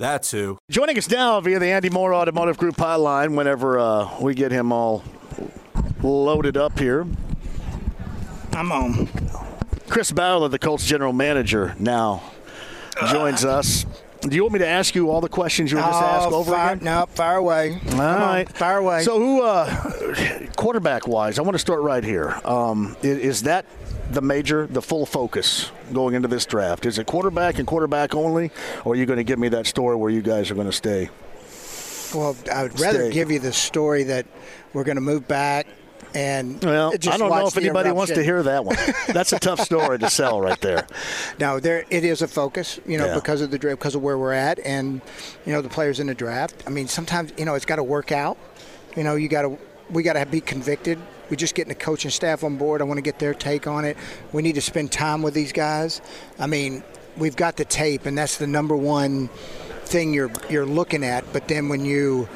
That's who. Joining us now via the Andy Mohr Automotive Group hotline whenever uh, we get him all loaded up here. I'm on. Chris Ballard, the Colts general manager, now joins us. Do you want me to ask you all the questions you were just oh, asked over fire, again? No, fire away. All right. fire away. So, who, uh, quarterback wise, I want to start right here. Um, is, is that the major, the full focus going into this draft? Is it quarterback and quarterback only, or are you going to give me that story where you guys are going to stay? Well, I would rather Stay. give you the story that we're going to move back and Well, I don't know if anybody wants to hear that one. That's a tough story to sell right there. No, there it is a focus, you know, Yeah. because of the draft, because of where we're at, and you know the players in the draft. I mean, sometimes you know it's got to work out. You know, you got to we got to be convicted. We're just getting the coaching staff on board. I want to get their take on it. We need to spend time with these guys. I mean, we've got the tape, and that's the number one thing you're you're looking at. But then when you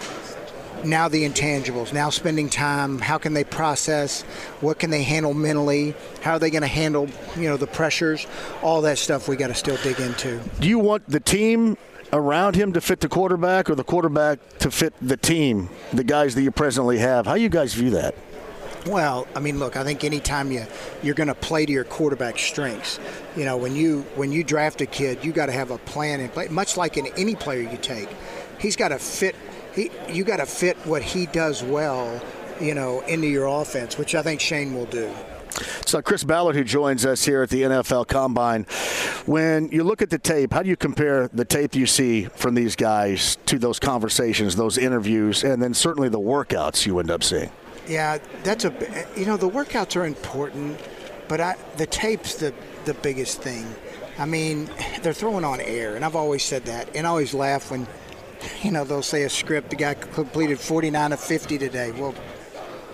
now the intangibles now spending time how can they process what can they handle mentally how are they going to handle you know the pressures all that stuff we got to still dig into Do you want the team around him to fit the quarterback or the quarterback to fit the team, the guys that you presently have? How you guys view that? Well i mean look i think anytime you you're going to play to your quarterback strengths you know when you when you draft a kid you got to have a plan in play much like in any player you take he's got to fit he you got to fit what he does well you know into your offense which i think shane will do So, Chris Ballard, who joins us here at the NFL Combine, when you look at the tape, how do you compare the tape you see from these guys to those conversations, those interviews, and then certainly the workouts you end up seeing? Yeah, that's a you know the workouts are important, but I, the tape's the the biggest thing. I mean, they're throwing on air, and I've always said that, and I always laugh when you know they'll say a script. The guy completed 49 of 50 today. Well,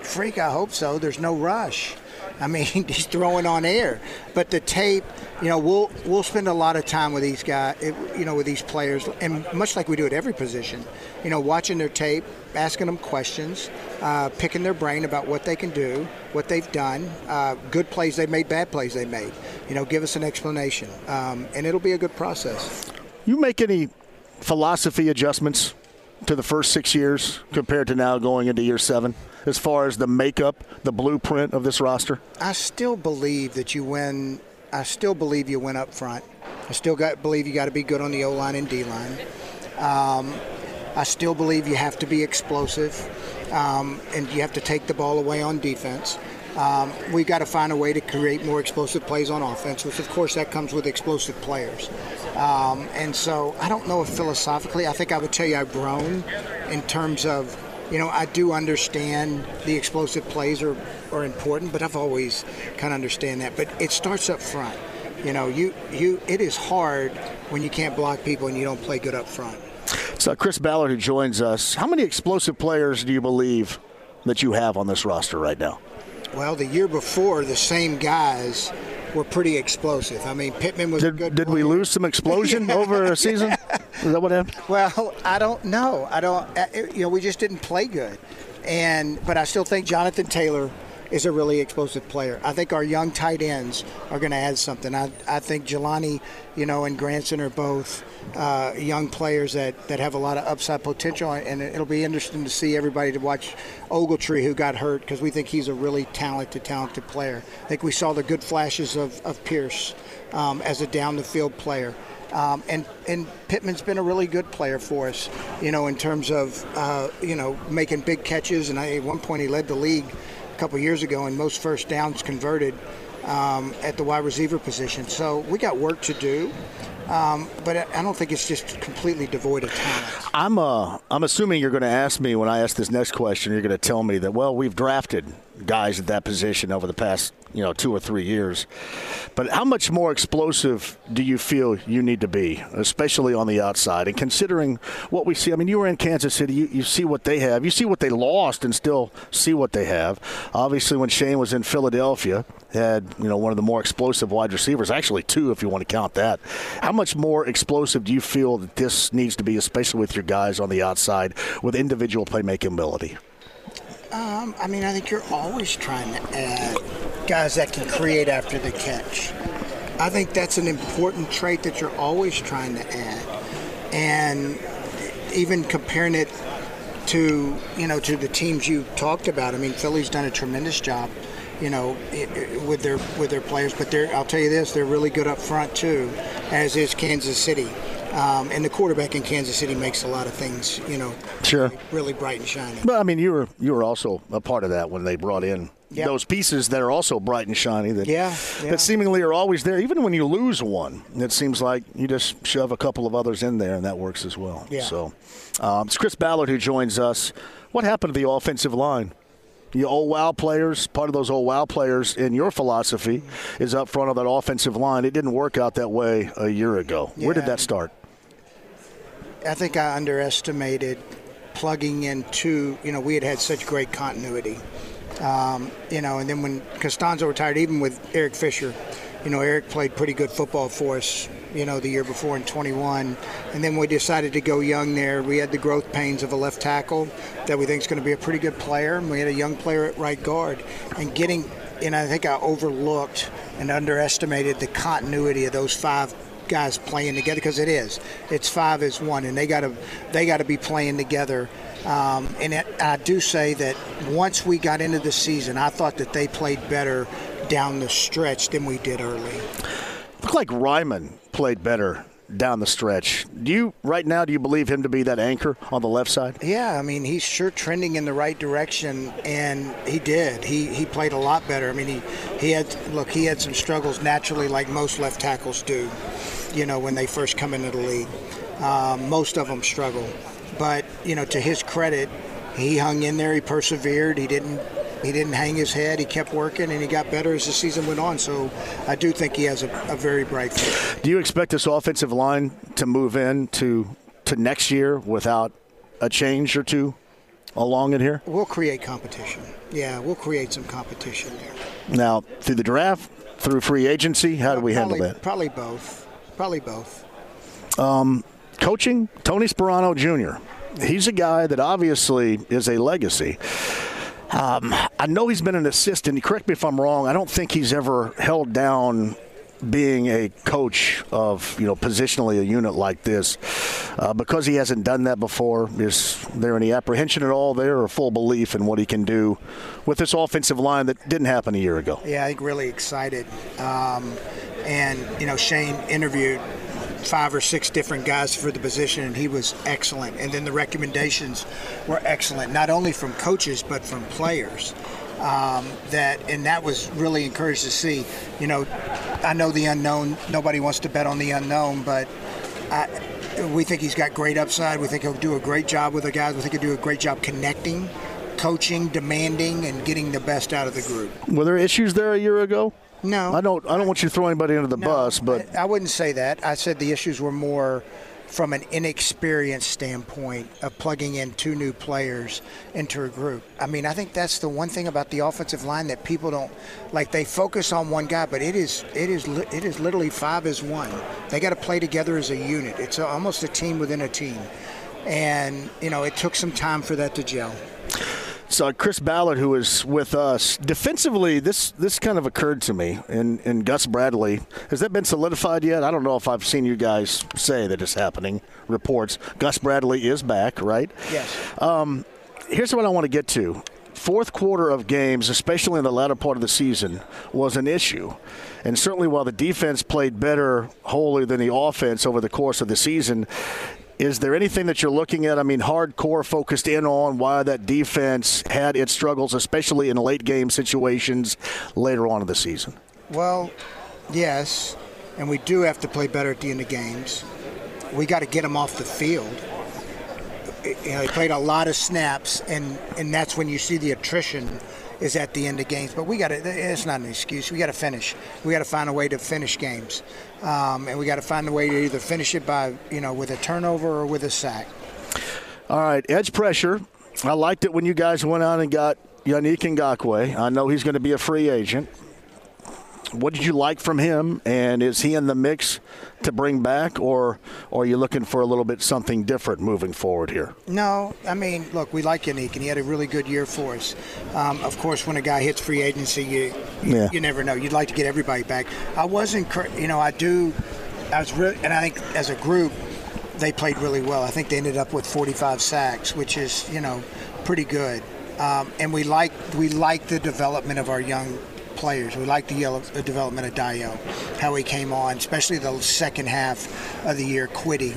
freak, I hope so. There's no rush. I mean, he's throwing on air, but the tape, you know, we'll we'll spend a lot of time with these guys, you know, with these players, and much like we do at every position, you know, watching their tape, asking them questions, uh, picking their brain about what they can do, what they've done, uh, good plays they made, bad plays they made. You know, give us an explanation, um, and it'll be a good process. You make any philosophy adjustments to the first six years compared to now going into year seven, as far as the makeup, the blueprint of this roster? I still believe that you win. I still believe you win up front. I still got, believe you got to be good on the O line and D line. Um, I still believe you have to be explosive, um, and you have to take the ball away on defense. Um, we got to find a way to create more explosive plays on offense, which of course that comes with explosive players. Um, and so I don't know if philosophically, I think I would tell you I've grown in terms of, you know, I do understand the explosive plays are, are important, but I've always kind of understand that. But it starts up front. You know, you, you it is hard when you can't block people and you don't play good up front. So, Chris Ballard, who joins us, how many explosive players do you believe that you have on this roster right now? Well, the year before, the same guys were pretty explosive. I mean, Pittman was a Did, good. did we lose some explosion over a season? Is that what happened? Well, I don't know. I don't. uh, You know, we just didn't play good, and but I still think Jonathan Taylor is a really explosive player. I think our young tight ends are going to add something. I, I think Jelani, you know, and Granson are both uh, young players that, that have a lot of upside potential, and it'll be interesting to see everybody to watch Ogletree, who got hurt, because we think he's a really talented, talented player. I think we saw the good flashes of, of Pierce um, as a down the field player. Um, and and Pittman's been a really good player for us, you know, in terms of uh, you know making big catches. And I, at one point, he led the league a couple years ago in most first downs converted um, at the wide receiver position. So we got work to do. Um, but I don't think it's just completely devoid of talent. I'm uh, I'm assuming you're going to ask me when I ask this next question. You're going to tell me that well, we've drafted guys at that position over the past you know two or three years. But how much more explosive do you feel you need to be, especially on the outside? And considering what we see, I mean, you were in Kansas City, you, you see what they have, you see what they lost, and still see what they have. Obviously, when Shane was in Philadelphia, had you know one of the more explosive wide receivers, actually two if you want to count that. How much more explosive do you feel that this needs to be, especially with your guys on the outside with individual playmaking ability? Um, I mean, I think you're always trying to add guys that can create after the catch. I think that's an important trait that you're always trying to add. And even comparing it to, you know, to the teams you talked about, I mean, Philly's done a tremendous job, you know, with their with their players, but they're I'll tell you this, they're really good up front too, as is Kansas City. Um, and the quarterback in Kansas City makes a lot of things, you know, sure, really, really bright and shiny. But I mean, you were you were also a part of that when they brought in yep. those pieces that are also bright and shiny that yeah, yeah, that seemingly are always there. Even when you lose one, it seems like you just shove a couple of others in there, and that works as well. Yeah. So um, it's Chris Ballard who joins us. What happened to the offensive line? The old WoW players, part of those old WoW players in your philosophy is up front of that offensive line. It didn't work out that way a year ago. Yeah. Where did that start? I think I underestimated plugging into, you know, we had had such great continuity. Um, you know, and then when Castonzo retired, even with Eric Fisher, you know, Eric played pretty good football for us, you know, the year before in 21. And then we decided to go young there. We had the growth pains of a left tackle that we think is going to be a pretty good player. And we had a young player at right guard. And getting, and I think I overlooked and underestimated the continuity of those five guys playing together because it is. It's five is one, and they got to they got to be playing together. Um, and it, I do say that once we got into the season, I thought that they played better down the stretch than we did early. Looked like Raimann played better down the stretch. Do you right now? Do you believe him to be that anchor on the left side? Yeah, I mean he's sure trending in the right direction, and he did. He he played a lot better. I mean he he had look he had some struggles naturally, like most left tackles do. You know when they first come into the league, um, most of them struggle. But you know to his credit, he hung in there. He persevered. He didn't he didn't hang his head. He kept working, and he got better as the season went on. So I do think he has a, a very bright future. Do you expect this offensive line to move in to, to next year without a change or two along in here? We'll create competition. Yeah, we'll create some competition there. Now, through the draft, through free agency, how do we probably, handle that? Probably both. Probably both. Um, coaching, Tony Sparano Jr. He's a guy that obviously is a legacy. Um, I know he's been an assistant. Correct me if I'm wrong. I don't think he's ever held down being a coach of you know positionally a unit like this uh, because he hasn't done that before is there any apprehension at all there or full belief in what he can do with this offensive line that didn't happen a year ago yeah i think really excited um, and you know shane interviewed five or six different guys for the position, and he was excellent. And then the recommendations were excellent, not only from coaches but from players. Um, that and that was really encouraged to see. You know, I know the unknown. Nobody wants to bet on the unknown, but I, we think he's got great upside. We think he'll do a great job with the guys. We think he'll do a great job connecting, coaching, demanding, and getting the best out of the group. Were there issues there a year ago? No, I don't. I don't want you to throw anybody under the no, bus, but I, I wouldn't say that. I said the issues were more from an inexperienced standpoint of plugging in two new players into a group. I mean, I think that's the one thing about the offensive line that people don't like. They focus on one guy, but it is it is it is literally five as one. They got to play together as a unit. It's almost a team within a team, and you know it took some time for that to gel. So Chris Ballard, who is with us defensively, this this kind of occurred to me. And, and Gus Bradley, has that been solidified yet? I don't know if I've seen you guys say that it's happening. Reports Gus Bradley is back, right? Yes. Um, here's what I want to get to. fourth quarter of games, especially in the latter part of the season, was an issue. And certainly while the defense played better wholly than the offense over the course of the season, is there anything that you're looking at? I mean, hardcore focused in on why that defense had its struggles, especially in late game situations later on in the season? Well, yes, and we do have to play better at the end of games. We got to get them off the field. You know, they played a lot of snaps, and, and that's when you see the attrition is at the end of games. But we got to, it's not an excuse. We got to finish. We got to find a way to finish games. Um, and we got to find a way to either finish it by, you know, with a turnover or with a sack. All right, edge pressure. I liked it when you guys went out and got Yannick Ngakoue. I know he's going to be a free agent. What did you like from him, and is he in the mix to bring back, or, or are you looking for a little bit something different moving forward here? No, I mean, look, we like Yannick, and he had a really good year for us. Um, of course, when a guy hits free agency, you you, Yeah. you never know. You'd like to get everybody back. I wasn't, you know, I do. I was really, and I think as a group, they played really well. I think they ended up with 45 sacks, which is, you know, pretty good. Um, and we like we like the development of our young players. We like the the development of Dayo, how he came on, especially the second half of the year, quitting.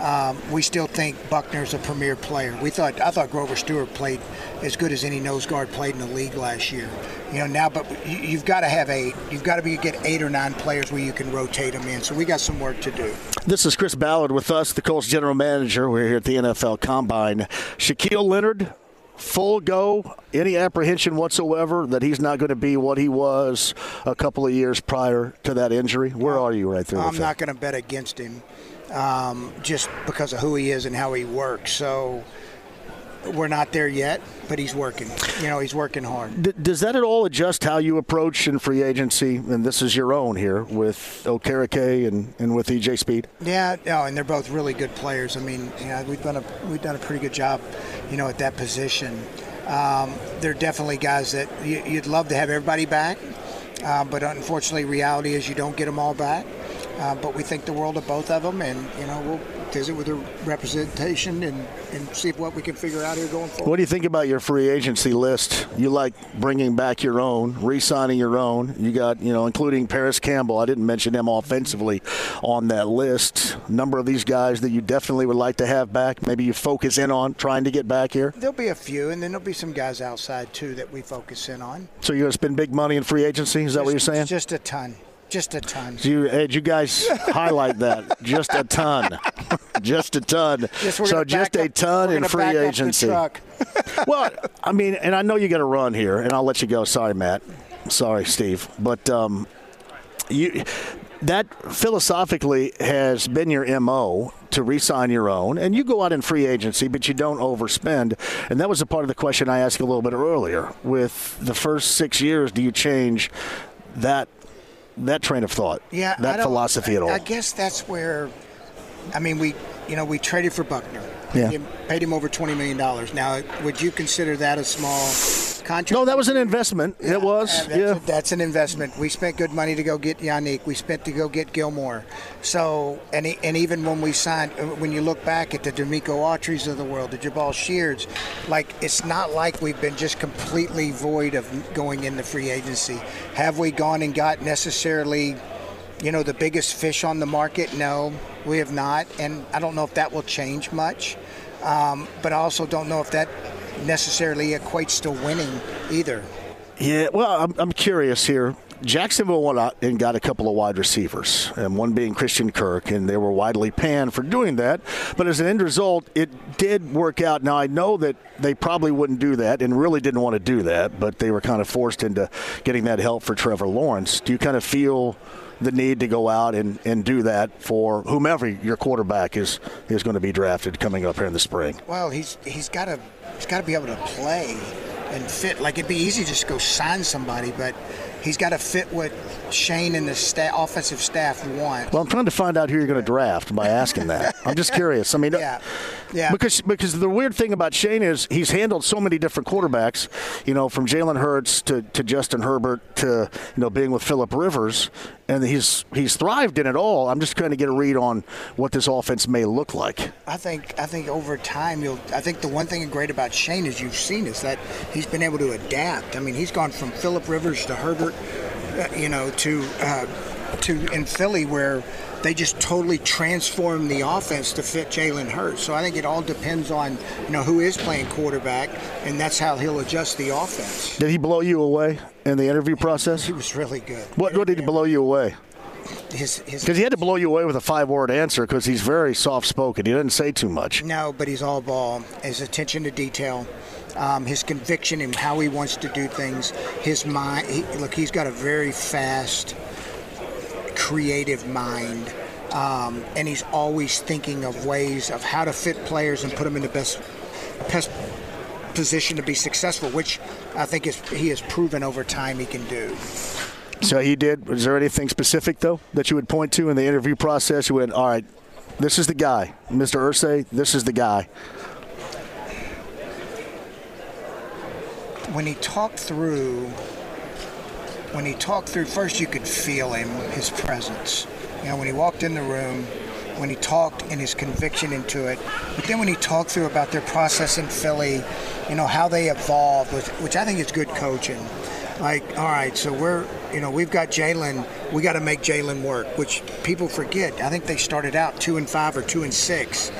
Um, we still think Buckner's a premier player. We thought I thought Grover Stewart played as good as any nose guard played in the league last year. You know now, but you, you've got to have eight. You've got to be get eight or nine players where you can rotate them in. So we got some work to do. This is Chris Ballard with us, the Colts general manager. We're here at the NFL Combine. Shaquille Leonard, full go. Any apprehension whatsoever that he's not going to be what he was a couple of years prior to that injury? Where are you right there? I'm not going to bet against him um, just because of who he is and how he works. So we're not there yet, but he's working. You know, he's working hard. D- does that at all adjust how you approach in free agency? And this is your own here with Okereke and, and with EJ Speed. Yeah, no, and they're both really good players. I mean, you know, we've done a we've done a pretty good job, you know, at that position. Um, they're definitely guys that you, you'd love to have everybody back, uh, but unfortunately, reality is you don't get them all back. Uh, but we think the world of both of them, and you know, we'll visit with the representation and, and see what we can figure out here going forward. What do you think about your free agency list? You like bringing back your own, re-signing your own. You got, you know, including Parris Campbell. I didn't mention him offensively on that list. number of these guys that you definitely would like to have back. Maybe you focus in on trying to get back here. There'll be a few, and then there'll be some guys outside too that we focus in on. So you're going to spend big money in free agency? Is that what you're saying? Just a ton, just a ton. Do you, did you guys highlight that? Just a ton. just a ton. Yes, so just a ton in free back up the agency. well, I mean, and I know you got to run here, and I'll let you go. Sorry, Matt. Sorry, Steve. But um, you that philosophically has been your mo to re-sign your own, and you go out in free agency, but you don't overspend. And that was a part of the question I asked a little bit earlier. With the first six years, do you change that that train of thought? Yeah, that philosophy at all? I guess that's where, I mean, we, you know, we traded for Buckner. Yeah. Paid him, paid him over twenty million dollars. Now, would you consider that a small contract? no, that was an investment. It was. That's, yeah. that's an investment. We spent good money to go get Yannick. We spent to go get Gilmore. So, and and even when we signed, uh, when you look back at the Denico Autrys of the world, the Jabaal Sheards, like it's not like we've been just completely void of going into free agency. Have we gone and got necessarily, you know, the biggest fish on the market? No, we have not, and I don't know if that will change much. Um, but I also don't know if that necessarily equates to winning either. Yeah, well, I'm, I'm curious here. Jacksonville went out and got a couple of wide receivers, and one being Christian Kirk, and they were widely panned for doing that. But as an end result, it did work out. Now, I know that they probably wouldn't do that and really didn't want to do that, but they were kind of forced into getting that help for Trevor Lawrence. Do you kind of feel the need to go out and, and do that for whomever your quarterback is, is going to be drafted coming up here in the spring? Well, he's he's got to he's got to be able to play and fit. Like it'd be easy to just go sign somebody, but he's got to fit what Shane and the sta- offensive staff want. Well, I'm trying to find out who you're going to draft by asking that. I'm just curious. I mean, Yeah. Yeah. Because because the weird thing about Shane is he's handled so many different quarterbacks, you know, from Jalen Hurts to, to Justin Herbert to you know being with Philip Rivers, and he's he's thrived in it all. I'm just trying to get a read on what this offense may look like. I think I think over time you'll. I think the one thing great about Shane is you've seen is that he's been able to adapt. I mean, he's gone from Philip Rivers to Herbert, uh, you know, to uh, to in Philly where they just totally transformed the offense to fit Jalen Hurts. So I think it all depends on you know who is playing quarterback, and that's how he'll adjust the offense. Did he blow you away in the interview process? He was really good. What what did he blow you away? His, his Because he had to blow you away with a five word answer because he's very soft spoken. He doesn't say too much. No, but he's all ball. His attention to detail, um, his conviction in how he wants to do things, his mind. He, look, he's got a very fast, creative mind, um, and he's always thinking of ways of how to fit players and put them in the best, best position to be successful, which I think is, he has proven over time he can do. So he did. Was there anything specific though that you would point to in the interview process? You went, all right, this is the guy, Mr. Irsay. This is the guy. when he talked through when he talked through first you could feel him his presence. You know when he walked in the room when he talked and his conviction into it but then when he talked through about their process in philly you know how they evolved which, which i think is good coaching. Like all right so we're you know we've got jalen we got to make jalen work which people forget. I think they started out two and five or two and six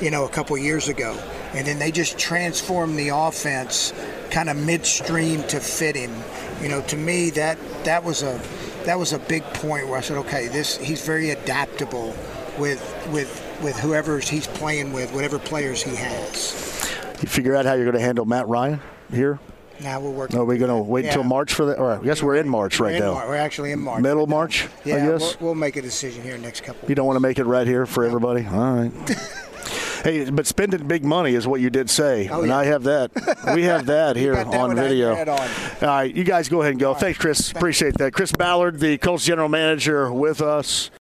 you know a couple years ago. And then they just transformed the offense kind of midstream to fit him. You know, to me that that was a that was a big point where I said, okay, this he's very adaptable with with with whoever he's playing with, whatever players he has. You figure out how you're going to handle Matt Ryan here. Now we're working. Are we going to wait Yeah. until March for that? Or I guess we're in March right in now. Mar- We're actually in March. Middle March, Yeah, I guess. We'll, we'll make a decision here next couple. You don't want to make it right here for everybody? All right. hey, but spending big money is what you did say. Oh, and yeah. I have that. We have that here that on video. on. All right, you guys go ahead and go. Thanks, Chris. Appreciate that. Chris Ballard, the Colts general manager, with us.